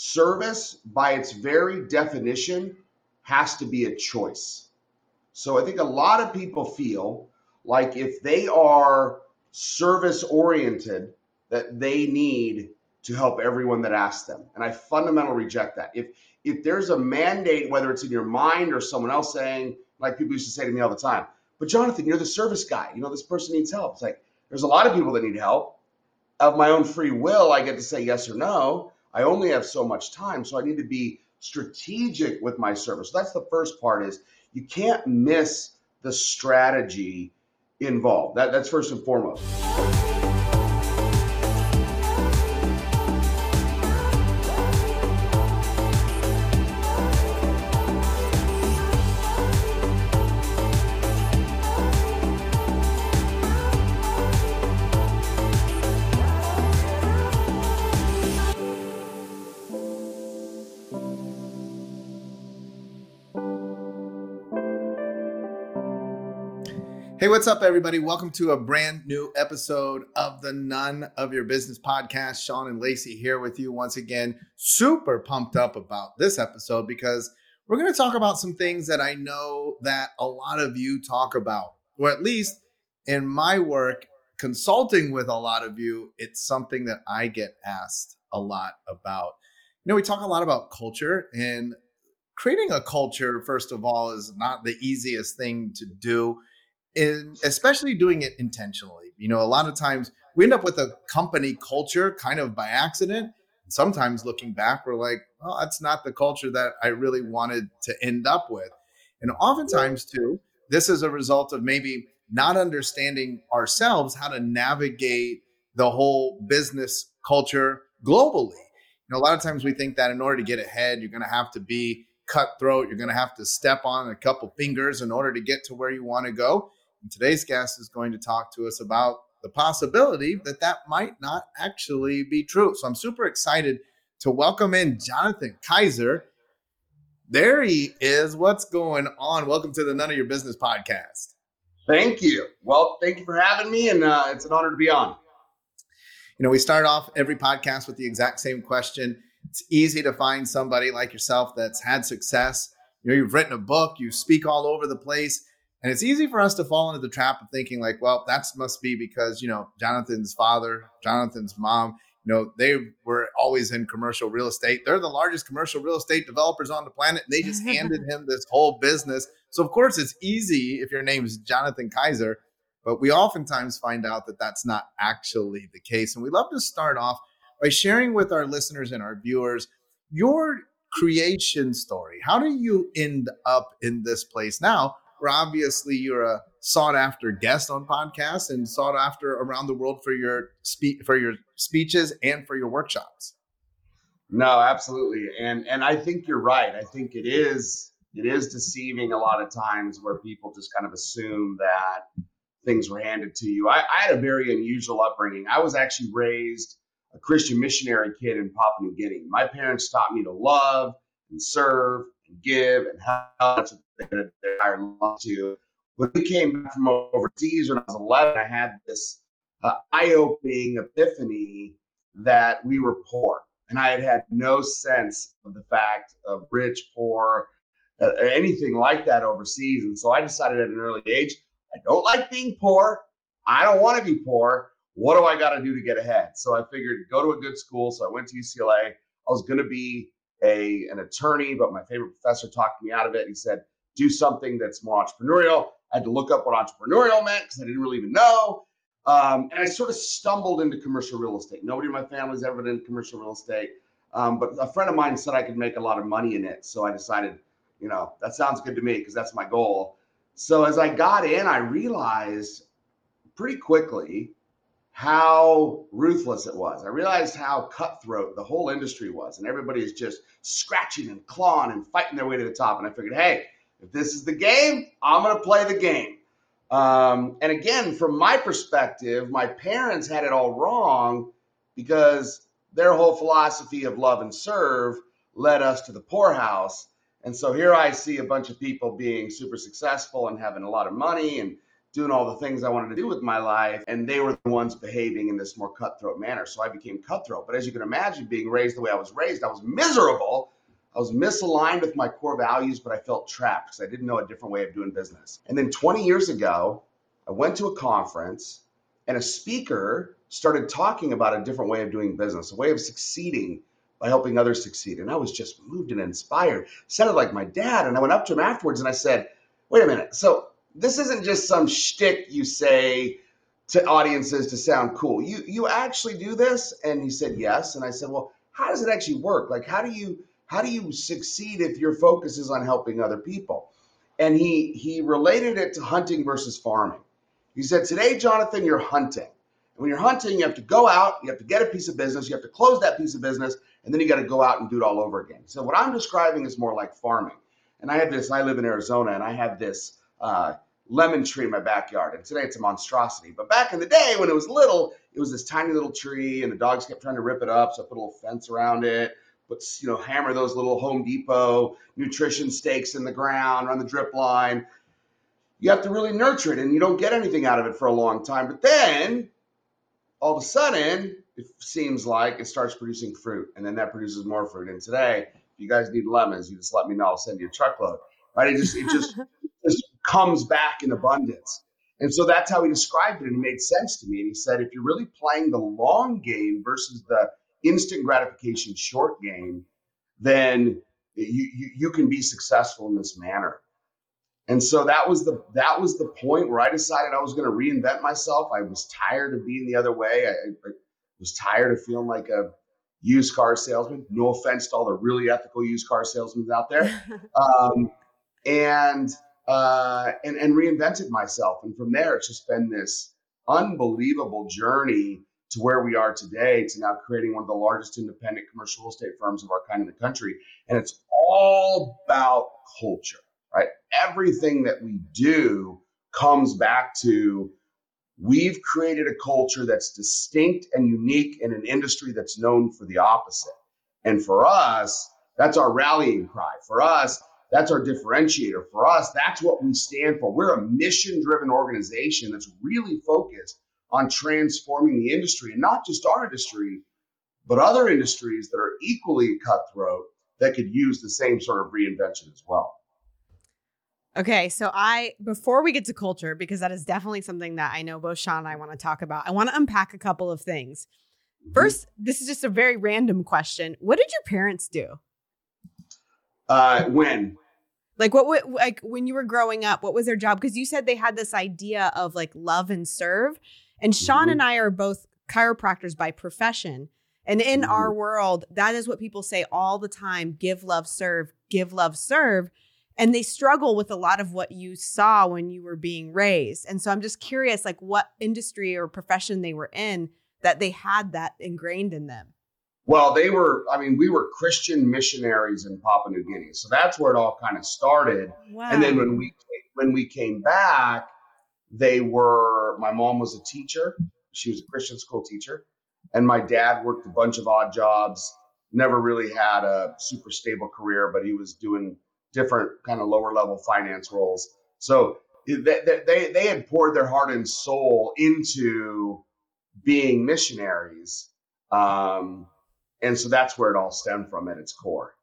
service by its very definition has to be a choice. So I think a lot of people feel like if they are service oriented, that they need to help everyone that asks them. And I fundamentally reject that. If if there's a mandate, whether it's in your mind or someone else saying, like people used to say to me all the time, but Jonathan, you're the service guy. You know, this person needs help. It's like there's a lot of people that need help. Of my own free will, I get to say yes or no. I only have so much time, so I need to be strategic with my service. That's the first part is you can't miss the strategy involved. That, that's first and foremost. Hey, what's up, everybody? Welcome to a brand new episode of the None of Your Business podcast. Sean and Lacey here with you once again. Super pumped up about this episode because we're going to talk about some things that I know that a lot of you talk about, or at least in my work consulting with a lot of you, it's something that I get asked a lot about. You know, we talk a lot about culture and creating a culture, first of all, is not the easiest thing to do in especially doing it intentionally. You know, a lot of times we end up with a company culture kind of by accident. Sometimes looking back, we're like, well, that's not the culture that I really wanted to end up with. And oftentimes, too, this is a result of maybe not understanding ourselves how to navigate the whole business culture globally. You know, a lot of times we think that in order to get ahead, you're going to have to be cutthroat. You're going to have to step on a couple fingers in order to get to where you want to go. And today's guest is going to talk to us about the possibility that that might not actually be true. So I'm super excited to welcome in Jonathan Keyser. There he is. What's going on? Welcome to the None of Your Business podcast. Thank you. Well, thank you for having me, and uh, it's an honor to be on. You know, we start off every podcast with the exact same question. It's easy to find somebody like yourself that's had success. You know, you've written a book, you speak all over the place and it's easy for us to fall into the trap of thinking like, well, that must be because, you know, Jonathan's father, Jonathan's mom, you know, they were always in commercial real estate. They're the largest commercial real estate developers on the planet. And they just handed him this whole business. So, of course, it's easy if your name is Jonathan Keyser, but we oftentimes find out that that's not actually the case. And we love to start off by sharing with our listeners and our viewers your creation story. How do you end up in this place now? Obviously you're a sought after guest on podcasts and sought after around the world for your speak for your speeches and for your workshops. No, absolutely. And and I think you're right. I think it is it is deceiving a lot of times where people just kind of assume that things were handed to you. I, I had a very unusual upbringing. I was actually raised a Christian missionary kid in Papua New Guinea. My parents taught me to love and serve and give and help their entire life to. When we came back from overseas when I was 11, I had this uh, eye-opening epiphany that we were poor, and I had had no sense of the fact of rich, poor, uh, anything like that overseas. And so I decided at an early age, I don't like being poor. I don't want to be poor. What do I got to do to get ahead? So I figured go to a good school. So I went to UCLA. I was going to be a an attorney, but my favorite professor talked me out of it. He said, do something that's more entrepreneurial. I had to look up what entrepreneurial meant because I didn't really even know. Um, and I sort of stumbled into commercial real estate. Nobody in my family's ever been in commercial real estate. Um, but a friend of mine said I could make a lot of money in it. So I decided, you know, that sounds good to me because that's my goal. So as I got in, I realized pretty quickly how ruthless it was. I realized how cutthroat the whole industry was, and everybody is just scratching and clawing and fighting their way to the top. And I figured, hey, if this is the game, I'm going to play the game. Um, and again, from my perspective, my parents had it all wrong because their whole philosophy of love and serve led us to the poorhouse. And so here I see a bunch of people being super successful and having a lot of money and doing all the things I wanted to do with my life, and they were the ones behaving in this more cutthroat manner. So I became cutthroat. But as you can imagine, being raised the way I was raised, I was miserable. I was misaligned with my core values, but I felt trapped because I didn't know a different way of doing business. And then 20 years ago, I went to a conference and a speaker started talking about a different way of doing business, a way of succeeding by helping others succeed. And I was just moved and inspired. Sounded like my dad. And I went up to him afterwards and I said, wait a minute. So this isn't just some shtick you say to audiences to sound cool. You you actually do this? And he said yes. And I said, well, how does it actually work? Like how do you how do you succeed if your focus is on helping other people? And he he related it to hunting versus farming. He said, today, Jonathan, you're hunting. And when you're hunting, you have to go out, you have to get a piece of business, you have to close that piece of business, and then you got to go out and do it all over again. So what I'm describing is more like farming. And I have this, I live in Arizona, and I have this uh, lemon tree in my backyard. And today it's a monstrosity. But back in the day when it was little, it was this tiny little tree, and the dogs kept trying to rip it up. So I put a little fence around it, put, you know, hammer those little Home Depot nutrition stakes in the ground, run the drip line. You have to really nurture it, and you don't get anything out of it for a long time. But then all of a sudden, it seems like it starts producing fruit, and then that produces more fruit. And today, if you guys need lemons, you just let me know. I'll send you a truckload. Right? It just it just just comes back in abundance. And so that's how he described it, and it made sense to me. And he said, if you're really playing the long game versus the instant gratification short game, then you, you, you can be successful in this manner. And so that was the that was the point where I decided I was going to reinvent myself. I was tired of being the other way. I, I was tired of feeling like a used car salesman. No offense to all the really ethical used car salesmen out there, um, and uh, and and reinvented myself. And from there, it's just been this unbelievable journey to where we are today to now creating one of the largest independent commercial real estate firms of our kind in the country. And it's all about culture right? Everything that we do comes back to we've created a culture that's distinct and unique in an industry that's known for the opposite. And for us, that's our rallying cry. For us, that's our differentiator. For us, that's what we stand for. We're a mission driven organization that's really focused on transforming the industry and not just our industry, but other industries that are equally cutthroat that could use the same sort of reinvention as well. Okay, so I before we get to culture because that is definitely something that I know both Sean and I want to talk about. I want to unpack a couple of things. Mm-hmm. First, this is just a very random question. What did your parents do? Uh, when? Like what, what like when you were growing up, what was their job? Because you said they had this idea of like love and serve. And Sean mm-hmm. and I are both chiropractors by profession. And in mm-hmm. our world, that is what people say all the time give, love, serve, give, love, serve and they struggle with a lot of what you saw when you were being raised. And so I'm just curious like what industry or profession they were in that they had that ingrained in them. Well, they were I mean, we were Christian missionaries in Papua New Guinea. So that's where it all kind of started. Wow. And then when we when we came back, they were my mom was a teacher. She was a Christian school teacher, and my dad worked a bunch of odd jobs. Never really had a super stable career, but he was doing different kind of lower level finance roles. So they, they, they had poured their heart and soul into being missionaries. Um, and so that's where it all stemmed from at its core.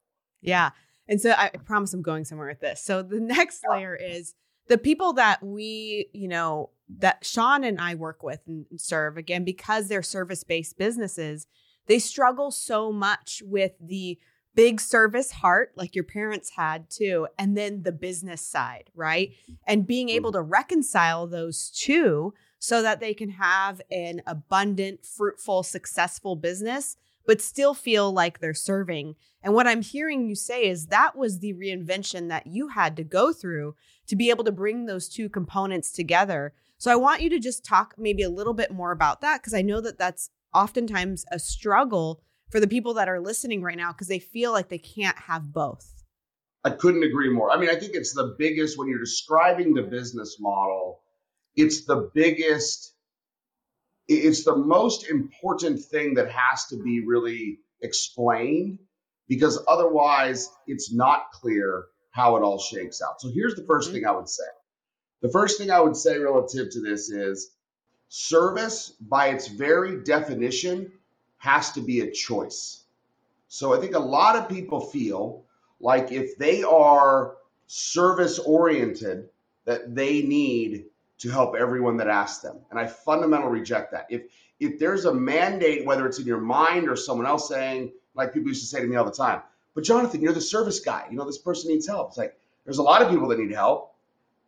Yeah. And so I promise I'm going somewhere with this. So the next layer is the people that we, you know, that Sean and I work with and serve, again, because they're service based businesses, they struggle so much with the big service heart like your parents had too and then the business side right? And being able to reconcile those two so that they can have an abundant fruitful successful business but still feel like they're serving. And what i'm hearing you say is that was the reinvention that you had to go through to be able to bring those two components together so i want you to just talk maybe a little bit more about that because i know that that's oftentimes a struggle for the people that are listening right now because they feel like they can't have both. I couldn't agree more. I mean, I think it's the biggest when you're describing the business model, it's the biggest, it's the most important thing that has to be really explained because otherwise it's not clear how it all shakes out. So here's the 1st mm-hmm. thing I would say The first thing I would say relative to this is service, by its very definition, has to be a choice. So I think a lot of people feel like if they are service oriented, that they need to help everyone that asks them. And I fundamentally reject that. If if there's a mandate, whether it's in your mind or someone else saying, like people used to say to me all the time, but Jonathan, you're the service guy. You know, this person needs help. It's like there's a lot of people that need help.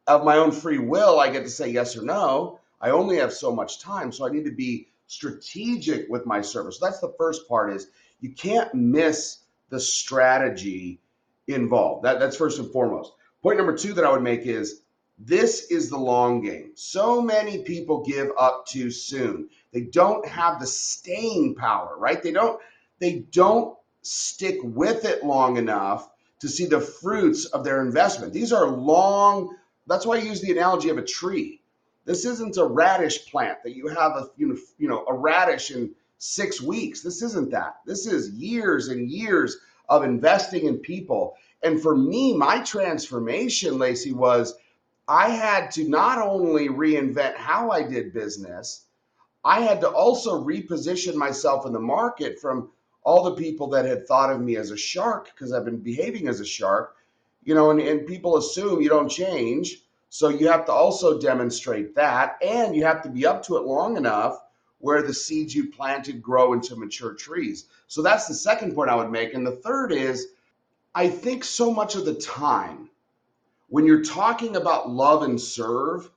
Of my own free will, I get to say yes or no. I only have so much time, so I need to be strategic with my service. That's the first part is you can't miss the strategy involved. That, that's first and foremost. Point number two that I would make is this is the long game. So many people give up too soon. They don't have the staying power, right? They don't they don't stick with it long enough to see the fruits of their investment. These are long that's why I use the analogy of a tree. This isn't a radish plant that you have a you know, you know a radish in 6 weeks. This isn't that. This is years and years of investing in people. And for me, my transformation, Lacey, was I had to not only reinvent how I did business, I had to also reposition myself in the market from all the people that had thought of me as a shark because I've been behaving as a shark, you know, and, and people assume you don't change. So you have to also demonstrate that, and you have to be up to it long enough where the seeds you planted grow into mature trees. So that's the second point I would make. And the third is I think so much of the time when you're talking about love and serve,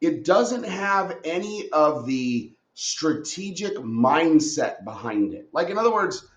it doesn't have any of the strategic mindset behind it. Like, in other words,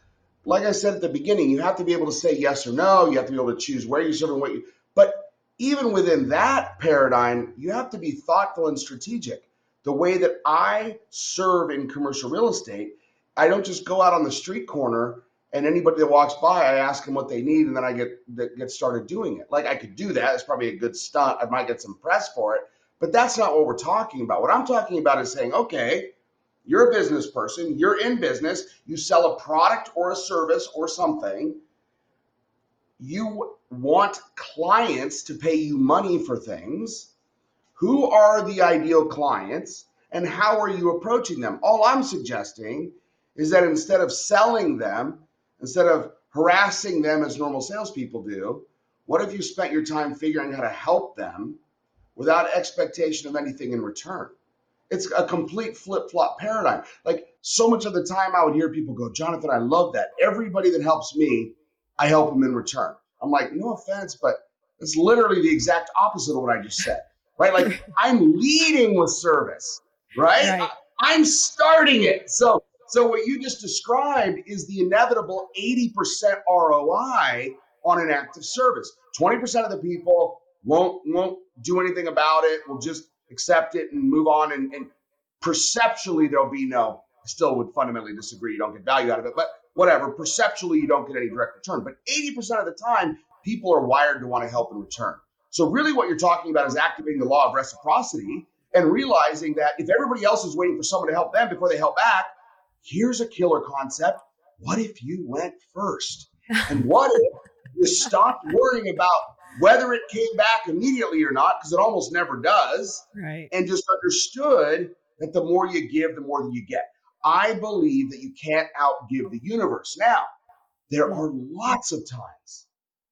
like I said at the beginning, you have to be able to say yes or no. You have to be able to choose where you serve and what you. But even within that paradigm, you have to be thoughtful and strategic. The way that I serve in commercial real estate, I don't just go out on the street corner and anybody that walks by, I ask them what they need, and then I get get started doing it. Like I could do that. It's probably a good stunt. I might get some press for it, but that's not what we're talking about. What I'm talking about is saying, okay, you're a business person. You're in business. You sell a product or a service or something. You want clients to pay you money for things. Who are the ideal clients, and how are you approaching them? All I'm suggesting is that instead of selling them Instead of harassing them as normal salespeople do, what if you spent your time figuring how to help them without expectation of anything in return? It's a complete flip flop paradigm. Like so much of the time, I would hear people go, Jonathan, I love that. Everybody that helps me, I help them in return. I'm like, no offense, but it's literally the exact opposite of what I just said, right? Like I'm leading with service, right? right. I, I'm starting it. So so what you just described is the inevitable 80% ROI on an active service. 20% of the people won't won't do anything about it, will just accept it and move on and, and perceptually there'll be no I still would fundamentally disagree. You don't get value out of it, but whatever. Perceptually, you don't get any direct return. But 80% of the time, people are wired to want to help in return. So, really, what you're talking about is activating the law of reciprocity and realizing that if everybody else is waiting for someone to help them before they help back, here's a killer concept. What if you went first? And what if you stopped worrying about whether it came back immediately or not, because it almost never does, right. and just understood that the more you give, the more that you get. I believe that you can't outgive the universe. Now, there are lots of times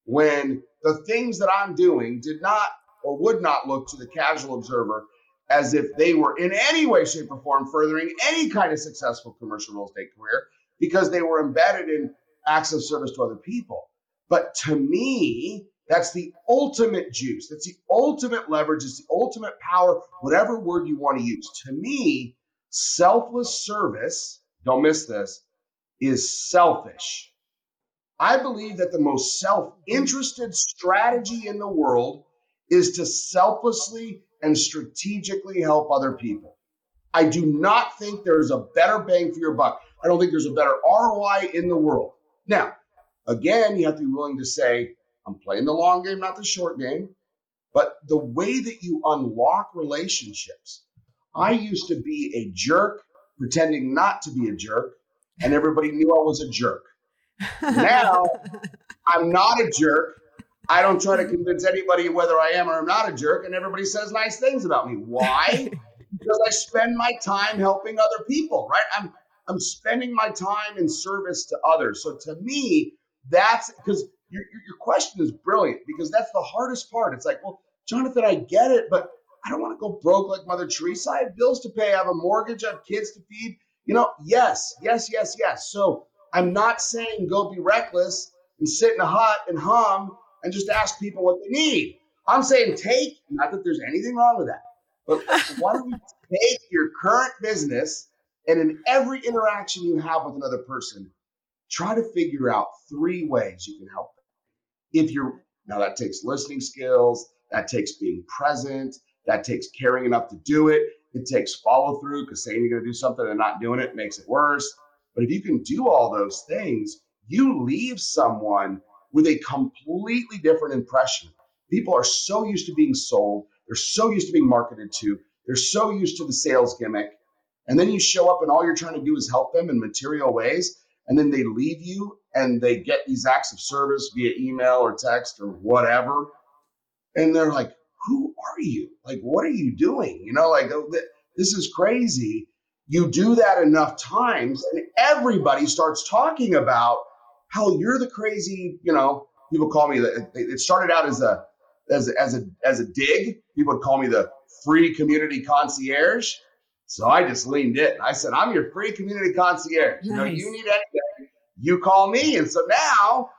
when the things that I'm doing did not or would not look to the casual observer as if they were in any way, shape, or form furthering any kind of successful commercial real estate career because they were embedded in acts of service to other people. But to me, that's the ultimate juice. That's the ultimate leverage. It's the ultimate power, whatever word you want to use. To me, selfless service, don't miss this, is selfish. I believe that the most self interested strategy in the world is to selflessly and strategically help other people. I do not think there's a better bang for your buck. I don't think there's a better ROI in the world. Now, again, you have to be willing to say, I'm playing the long game, not the short game. But the way that you unlock relationships, I used to be a jerk, pretending not to be a jerk, and everybody knew I was a jerk. Now, I'm not a jerk. I don't try to convince anybody whether I am or I'm not a jerk, and everybody says nice things about me. Why? because I spend my time helping other people, right? I'm I'm spending my time in service to others. So to me, that's because your, your question is brilliant because that's the hardest part. It's like, well, Jonathan, I get it, but I don't want to go broke like Mother Teresa. I have bills to pay. I have a mortgage. I have kids to feed. You know, yes, yes, yes, yes. So I'm not saying go be reckless and sit in a hut and hum and just ask people what they need. I'm saying take, not that there's anything wrong with that, but why don't you take your current business and in every interaction you have with another person, try to figure out three ways you can help them. If you're now that takes listening skills, that takes being present, that takes caring enough to do it. It takes follow through because saying you're going to do something and not doing it makes it worse. But if you can do all those things, you leave someone with a completely different impression. People are so used to being sold, they're so used to being marketed to, they're so used to the sales gimmick. And then you show up and all you're trying to do is help them in material ways. And then they leave you and they get these acts of service via email or text or whatever. And they're like, who are you? Like, what are you doing? You know, like, oh, this is crazy. You do that enough times, and everybody starts talking about how you're the crazy, you know, people call me the, it started out as a, as a, as a, as a dig. People would call me the free community concierge. So I just leaned in. I said, I'm your free community concierge. Nice. You know, you need anything, you call me. And so now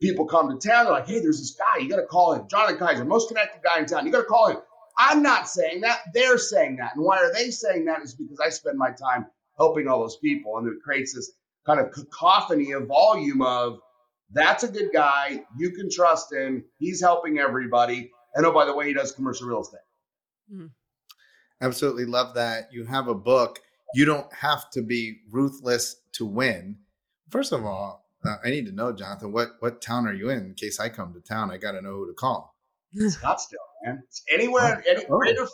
people come to town. They're like, hey, there's this guy. You got to call him. Jonathan Keyser, most connected guy in town. You got to call him. I'm not saying that. They're saying that. And why are they saying that? Is because I spend my time helping all those people. And it creates this kind of cacophony of volume of that's a good guy. You can trust him. He's helping everybody. And oh, by the way, he does commercial real estate. Mm. Absolutely love that. You have a book. You don't have to be ruthless to win. First of all, uh, I need to know, Jonathan, what what town are you in? In case I come to town, I got to know who to call. Scottsdale, man. It's anywhere, oh, any oh. Phoenix.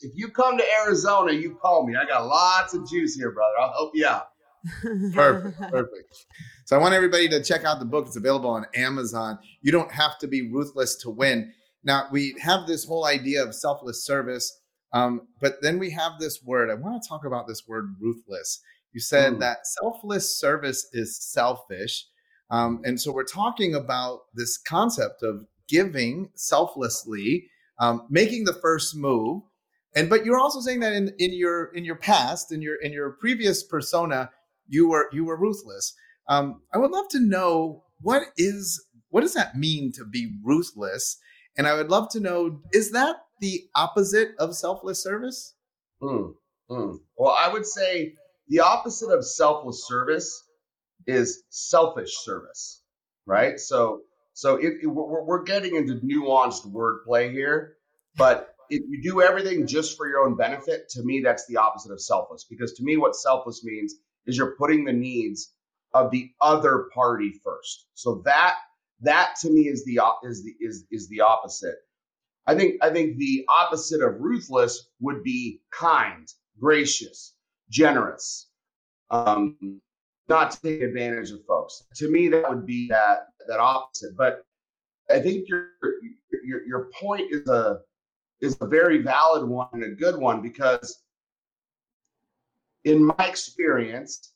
If you come to Arizona, you call me. I got lots of juice here, brother. I'll help you out. perfect, perfect. So I want everybody to check out the book. It's available on Amazon. You don't have to be ruthless to win. Now we have this whole idea of selfless service, um, but then we have this word. I want to talk about this word ruthless. You said mm. that selfless service is selfish. Um, and so we're talking about this concept of giving selflessly, um, making the first move. And but you're also saying that in, in your in your past, in your in your previous persona, you were you were ruthless. Um, I would love to know what is what does that mean to be ruthless? And I would love to know is that the opposite of selfless service? Mm, mm. Well, I would say the opposite of selfless service is selfish service, right? So, so we're, we're getting into nuanced wordplay here, but if you do everything just for your own benefit, to me, that's the opposite of selfless. Because to me, what selfless means is you're putting the needs of the other party first. So that that to me is the is the is is the opposite. I think I think the opposite of ruthless would be kind, gracious, generous, um, not take advantage of folks. To me, that would be that that opposite. But I think your your your point is a is a very valid one and a good one because in my experience,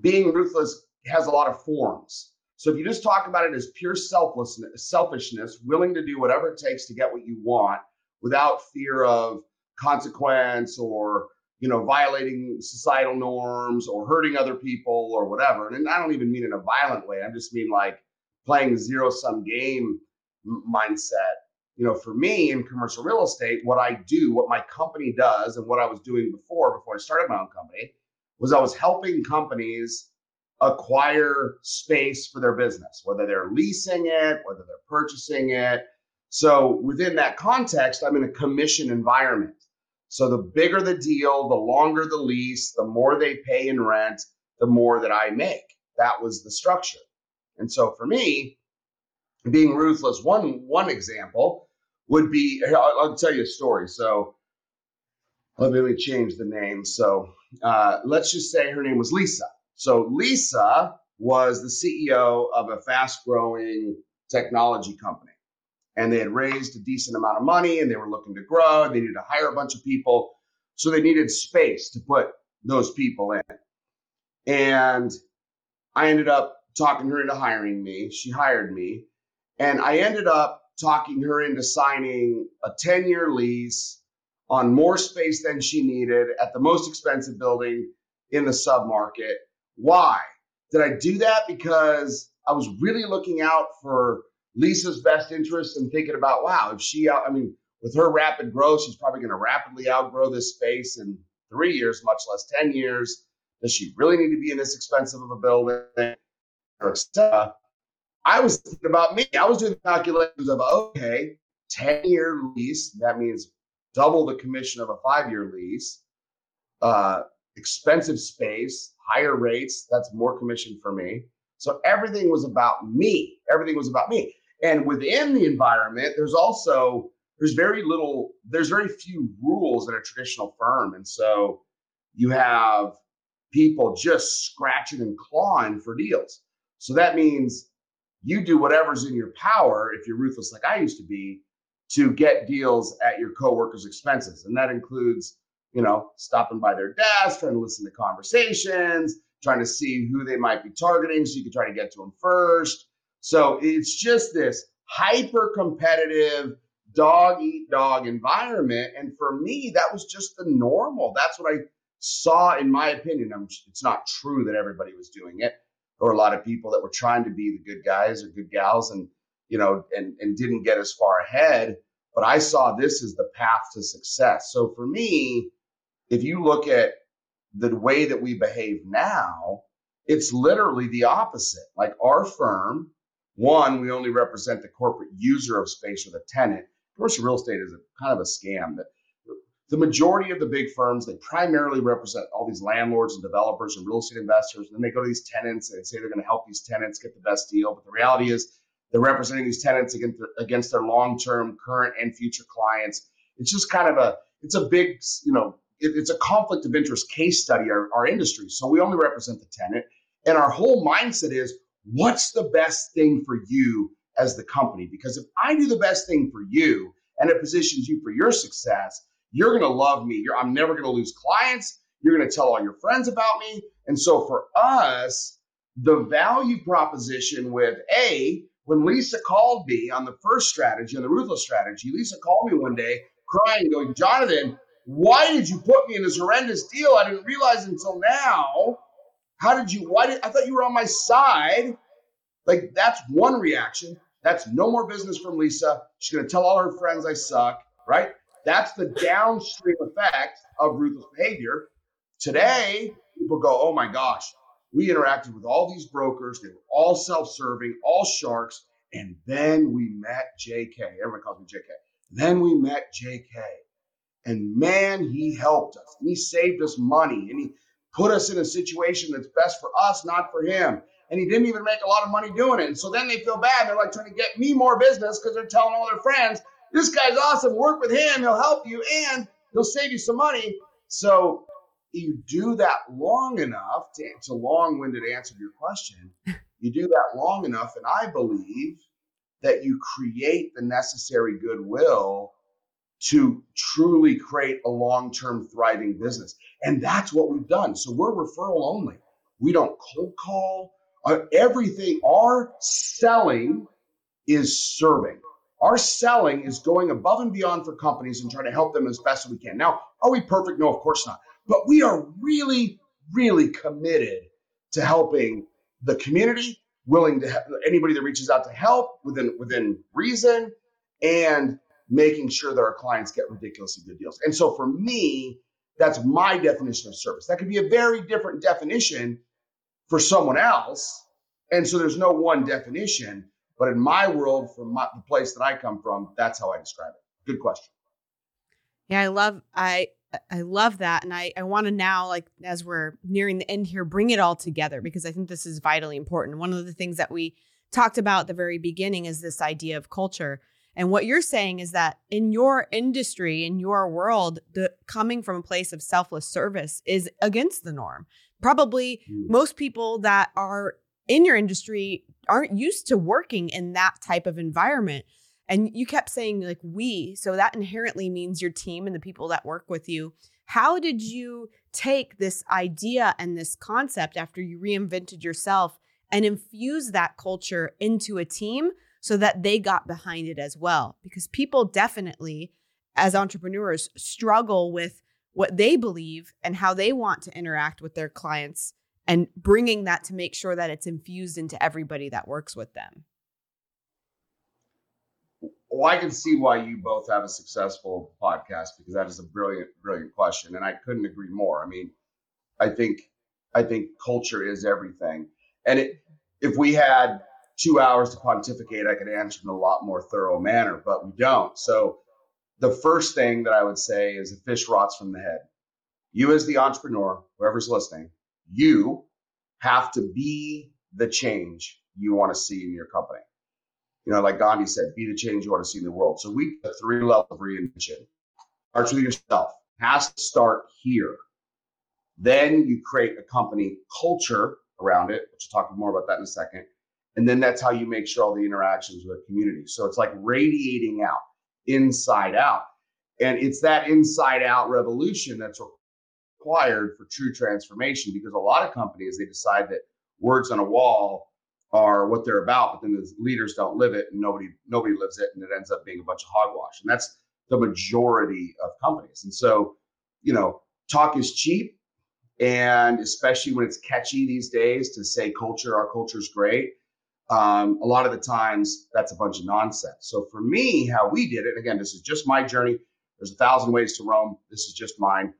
being ruthless has a lot of forms. So if you just talk about it as pure selflessness, selfishness, willing to do whatever it takes to get what you want without fear of consequence or you know, violating societal norms or hurting other people or whatever. And I don't even mean in a violent way. I just mean like playing zero sum game mindset. You know, for me in commercial real estate, what I do, what my company does, and what I was doing before, before I started my own company, was I was helping companies acquire space for their business, whether they're leasing it, whether they're purchasing it. So within that context, I'm in a commission environment. So the bigger the deal, the longer the lease, the more they pay in rent, the more that I make. That was the structure. And so for me, being ruthless, one one example would be I'll, I'll tell you a story. So let me change the name. So uh, let's just say her name was Lisa. So Lisa was the CEO of a fast growing technology company. And they had raised a decent amount of money and they were looking to grow. They needed to hire a bunch of people. So they needed space to put those people in. And I ended up talking her into hiring me. She hired me. And I ended up talking her into signing a 10 year lease on more space than she needed at the most expensive building in the submarket. Why? Did I do that because I was really looking out for Lisa's best interest and thinking about, wow, if she, I mean, with her rapid growth, she's probably going to rapidly outgrow this space in three years, much less 10 years. Does she really need to be in this expensive of a building? I was thinking about me. I was doing the calculations of, okay, 10 year lease, that means double the commission of a five year lease, uh, expensive space, higher rates, that's more commission for me. So everything was about me. Everything was about me. And within the environment, there's also there's very little, there's very few rules in a traditional firm. And so you have people just scratching and clawing for deals. So that means you do whatever's in your power, if you're ruthless like I used to be, to get deals at your coworkers' expenses. And that includes, you know, stopping by their desk, trying to listen to conversations, trying to see who they might be targeting so you can try to get to them first. So it's just this hyper competitive dog eat dog environment. And for me, that was just the normal. That's what I saw, in my opinion. I'm, it's not true that everybody was doing it, or a lot of people that were trying to be the good guys or good gals, and you know, and and didn't get as far ahead. But I saw this as the path to success. So for me, if you look at the way that we behave now, it's literally the opposite. Like our firm, one, we only represent the corporate user of space or the tenant commercial real estate is a kind of a scam that the majority of the big firms they primarily represent all these landlords and developers and real estate investors and then they go to these tenants and say they're going to help these tenants get the best deal but the reality is they're representing these tenants against, against their long-term current and future clients it's just kind of a it's a big you know it, it's a conflict of interest case study our, our industry so we only represent the tenant and our whole mindset is what's the best thing for you as the company. Because if I do the best thing for you and it positions you for your success, you're going to love me. You're, I'm never going to lose clients. You're going to tell all your friends about me. And so for us, the value proposition with A, when Lisa called me on the first strategy, on the ruthless strategy, Lisa called me one day crying, going, Jonathan, why did you put me in this horrendous deal? I didn't realize until now. How did you? Why did I thought you were on my side? Like that's one reaction. That's no more business from Lisa. She's to tell all her friends I suck, right? That's the downstream effect of ruthless behavior. Today, people go, oh my gosh, we interacted with all these brokers. They were all self serving, all sharks. And then we met JK. Everyone calls me JK. Then we met JK. And man, he helped us. And he saved us money. And he put us in a situation that's best for us, not for him and he didn't even make a lot of money doing it. And so then they feel bad. They're like trying to get me more business because they're telling all their friends, this guy's awesome. Work with him. He'll help you and he'll save you some money. So you do that long enough to, to long-winded answer to your question. You do that long enough, and I believe that you create the necessary goodwill to truly create a long-term thriving business. And that's what we've done. So we're referral only. We don't cold call. Uh, everything, our selling is serving. Our selling is going above and beyond for companies and trying to help them as best as we can. Now, are we perfect? No, of course not. But we are really, really committed to helping the community, willing to help anybody that reaches out to help within within reason, and making sure that our clients get ridiculously good deals. And so for me, that's my definition of service. That could be a very different definition for someone else. And so there's no one definition. But in my world, from my, the place that I come from, that's how I describe it. Good question. Yeah, I love I I love that. And I, I want to now, like as we're nearing the end here, bring it all together because I think this is vitally important. One of the things that we talked about at the very beginning is this idea of culture. And what you're saying is that in your industry, in your world, the coming from a place of selfless service is against the norm probably mm. most people that are in your industry aren't used to working in that type of environment. And you kept saying like we, so that inherently means your team and the people that work with you. How did you take this idea and this concept after you reinvented yourself and infuse that culture into a team so that they got behind it as well? Because people definitely, as entrepreneurs, struggle with what they believe and how they want to interact with their clients and bringing that to make sure that it's infused into everybody that works with them. Well, I can see why you both have a successful podcast because that is a brilliant, brilliant question, and I couldn't agree more. I mean, I think, I think culture is everything, and it, if we had two hours to pontificate, I could answer in a lot more thorough manner, but we don't. So, the first thing that I would say is the fish rots from the head. You, as the entrepreneur, whoever's listening, you have to be the change you want to see in your company you know, like Gandhi said, be the change you want to see in the world. So we have three levels of reinvention. Starts with yourself. Has to start here. Then you create a company culture around it, which we'll talk more about that in a second. And then that's how you make sure all the interactions with the community. So it's like radiating out, inside out. And it's that inside out revolution that's required for true transformation because a lot of companies, they decide that words on a wall are what they're about, but then the leaders don't live it and nobody nobody lives it, and it ends up being a bunch of hogwash. And that's the majority of companies. And so, you know, talk is cheap, and especially when it's catchy these days to say culture, our culture is great. Um, a lot of the times that's a bunch of nonsense. So for me, how we did it, again, this is just my journey. There's a thousand ways to Rome. This is just mine.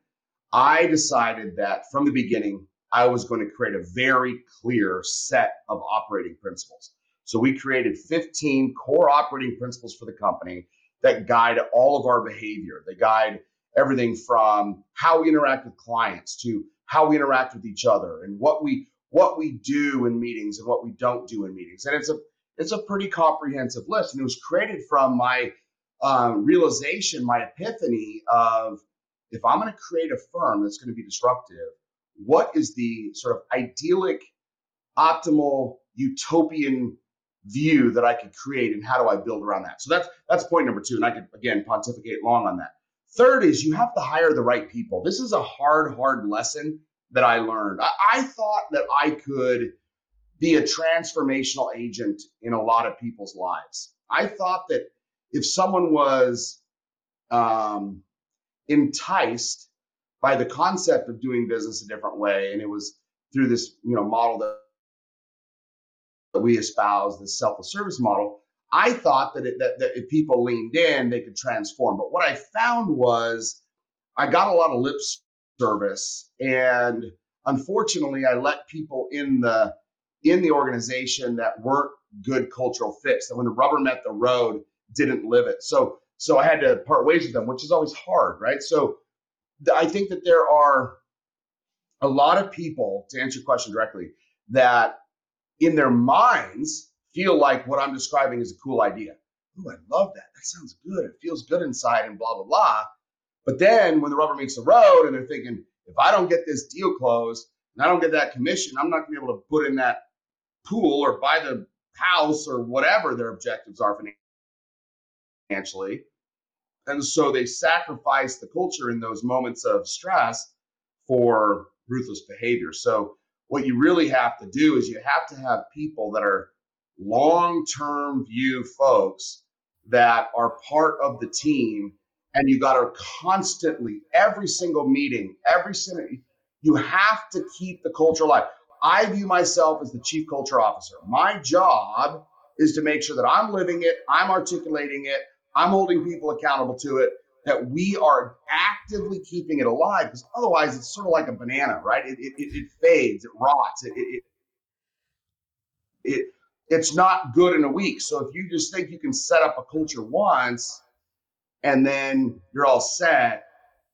I decided that from the beginning, I was going to create a very clear set of operating principles. So we created 15 core operating principles for the company that guide all of our behavior. They guide everything from how we interact with clients to how we interact with each other and what we what we do in meetings and what we don't do in meetings. And it's a it's a pretty comprehensive list, and it was created from my um, realization, my epiphany of if I'm going to create a firm that's going to be disruptive, what is the sort of idyllic, optimal, utopian view that I could create and how do I build around that? So that's that's point number two. And I could again pontificate long on that. Third is you have to hire the right people. This is a hard, hard lesson that I learned. I, I thought that I could be a transformational agent in a lot of people's lives. I thought that if someone was um, enticed by the concept of doing business a different way. And it was through this, you know, model that, we espouse, this self-service model. I thought that, it, that, that if people leaned in, they could transform. But what I found was I got a lot of lip service, and unfortunately, I let people in the in the organization that weren't good cultural fits. That when the rubber met the road, didn't live it. So so I had to part ways with them, which is always hard, right? So I think that there are a lot of people, to answer your question directly, that in their minds feel like what I'm describing is a cool idea. Ooh, I love that. That sounds good. It feels good inside and blah, blah, blah. But then when the rubber meets the road and they're thinking, if I don't get this deal closed and I don't get that commission, I'm not going to be able to put in that pool or buy the house or whatever their objectives are financially. And so they sacrifice the culture in those moments of stress for ruthless behavior. So what you really have to do is you have to have people that are long-term view folks that are part of the team and you got to constantly every single meeting every single you have to keep the culture alive i view myself as the chief culture officer my job is to make sure that i'm living it i'm articulating it I'm holding people accountable to it, that we are actively keeping it alive because otherwise it's sort of like a banana, right? It, it, it fades, it rots, it, it, it, it's not good in a week. So if you just think you can set up a culture once and then you're all set,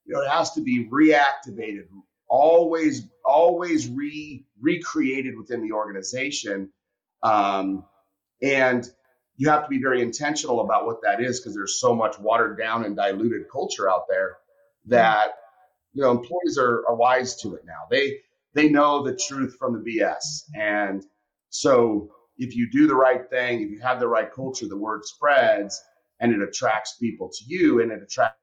you know, it has to be reactivated, always, always re recreated within the organization. Um, and you have to be very intentional about what that is because there's so much watered down and diluted culture out there that you know employees are, are wise to it now. They they know the truth from the bs and So if you do the right thing, if you have the right culture, the word spreads and it attracts people to you and it attracts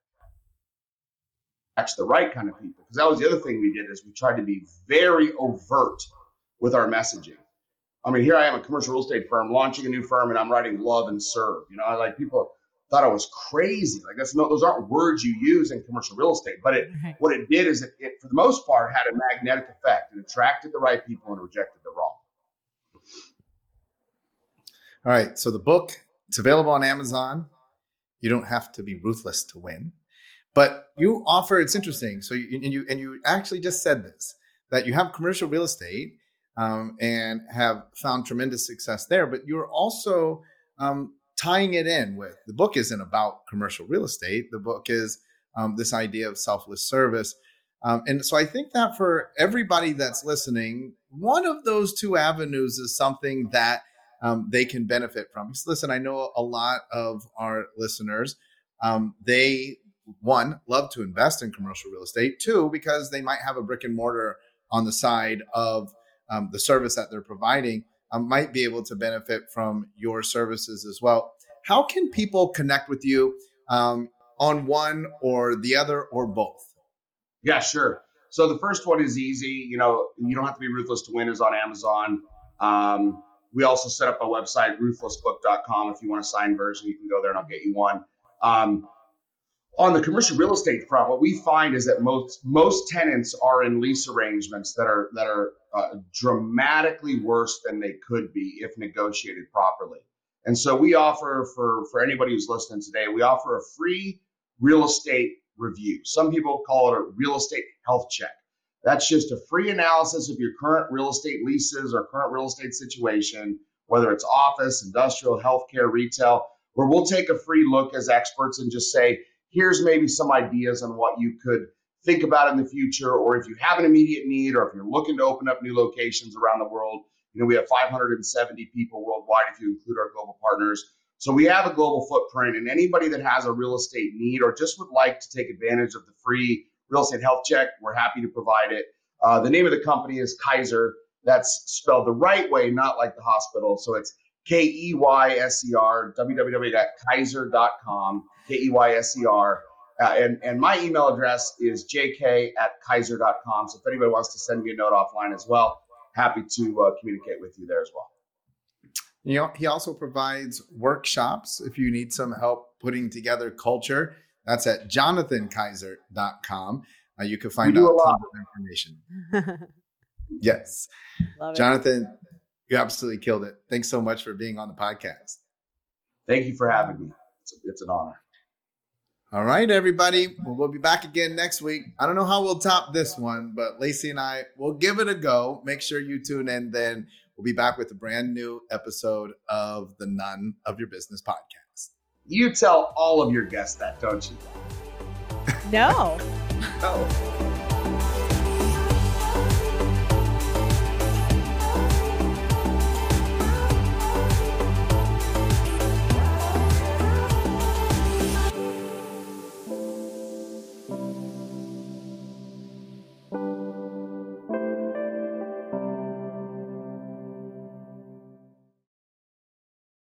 the right kind of people. Because that was the other thing we did is we tried to be very overt with our messaging. I mean, here I am, a commercial real estate firm, launching a new firm, and I'm writing love and serve. You know, I like people thought I was crazy. Like that's no, those aren't words you use in commercial real estate. But it, right. what it did is it, it, for the most part, had a magnetic effect. It attracted the right people and rejected the wrong. All right. So the book it's available on Amazon. You don't have to be ruthless to win, but you offer. It's interesting. So you and you and you actually just said this that you have commercial real estate um, and have found tremendous success there, but you're also um, tying it in with the book isn't about commercial real estate. The book is um, this idea of selfless service. Um, and so I think that for everybody that's listening, one of those two avenues is something that um, they can benefit from. Listen, I know a lot of our listeners, um, they one love to invest in commercial real estate. Two, because they might have a brick and mortar on the side of um, the service that they're providing um, might be able to benefit from your services as well. How can people connect with you um, on one or the other or both? Yeah, sure. So the first one is easy. You know, you don't have to be ruthless to win is on Amazon. Um, we also set up a website, ruthlessbook.com. If you want a signed version, you can go there and I'll get you one. Um, on the commercial real estate front, what we find is that most most tenants are in lease arrangements that are that are uh, dramatically worse than they could be if negotiated properly. And so we offer for for anybody who's listening today, we offer a free real estate review. Some people call it a real estate health check. That's just a free analysis of your current real estate leases or current real estate situation, whether it's office, industrial, healthcare, retail, where we'll take a free look as experts and just say, here's maybe some ideas on what you could think about in the future, or if you have an immediate need, or if you're looking to open up new locations around the world. You know, we have 570 people worldwide if you include our global partners. So we have a global footprint, and anybody that has a real estate need or just would like to take advantage of the free real estate health check, we're happy to provide it. Uh, the name of the company is Keyser. That's spelled the right way, not like the hospital. So it's K E Y S E R, www.keyser.com. K E Y S E R. Uh, and, and my email address is jk at keyser.com. So if anybody wants to send me a note offline as well, happy to uh, communicate with you there as well. You know, he also provides workshops if you need some help putting together culture. That's at jonathankeyser.com. Uh, you can find out a lot of information. yes. Jonathan, you absolutely killed it. Thanks so much for being on the podcast. Thank you for having me. It's, it's an honor. All right, everybody. Well, we'll be back again next week. I don't know how we'll top this one, but Lacey and I will give it a go. Make sure you tune in. Then we'll be back with a brand new episode of the None of Your Business podcast. You tell all of your guests that, don't you? No. oh.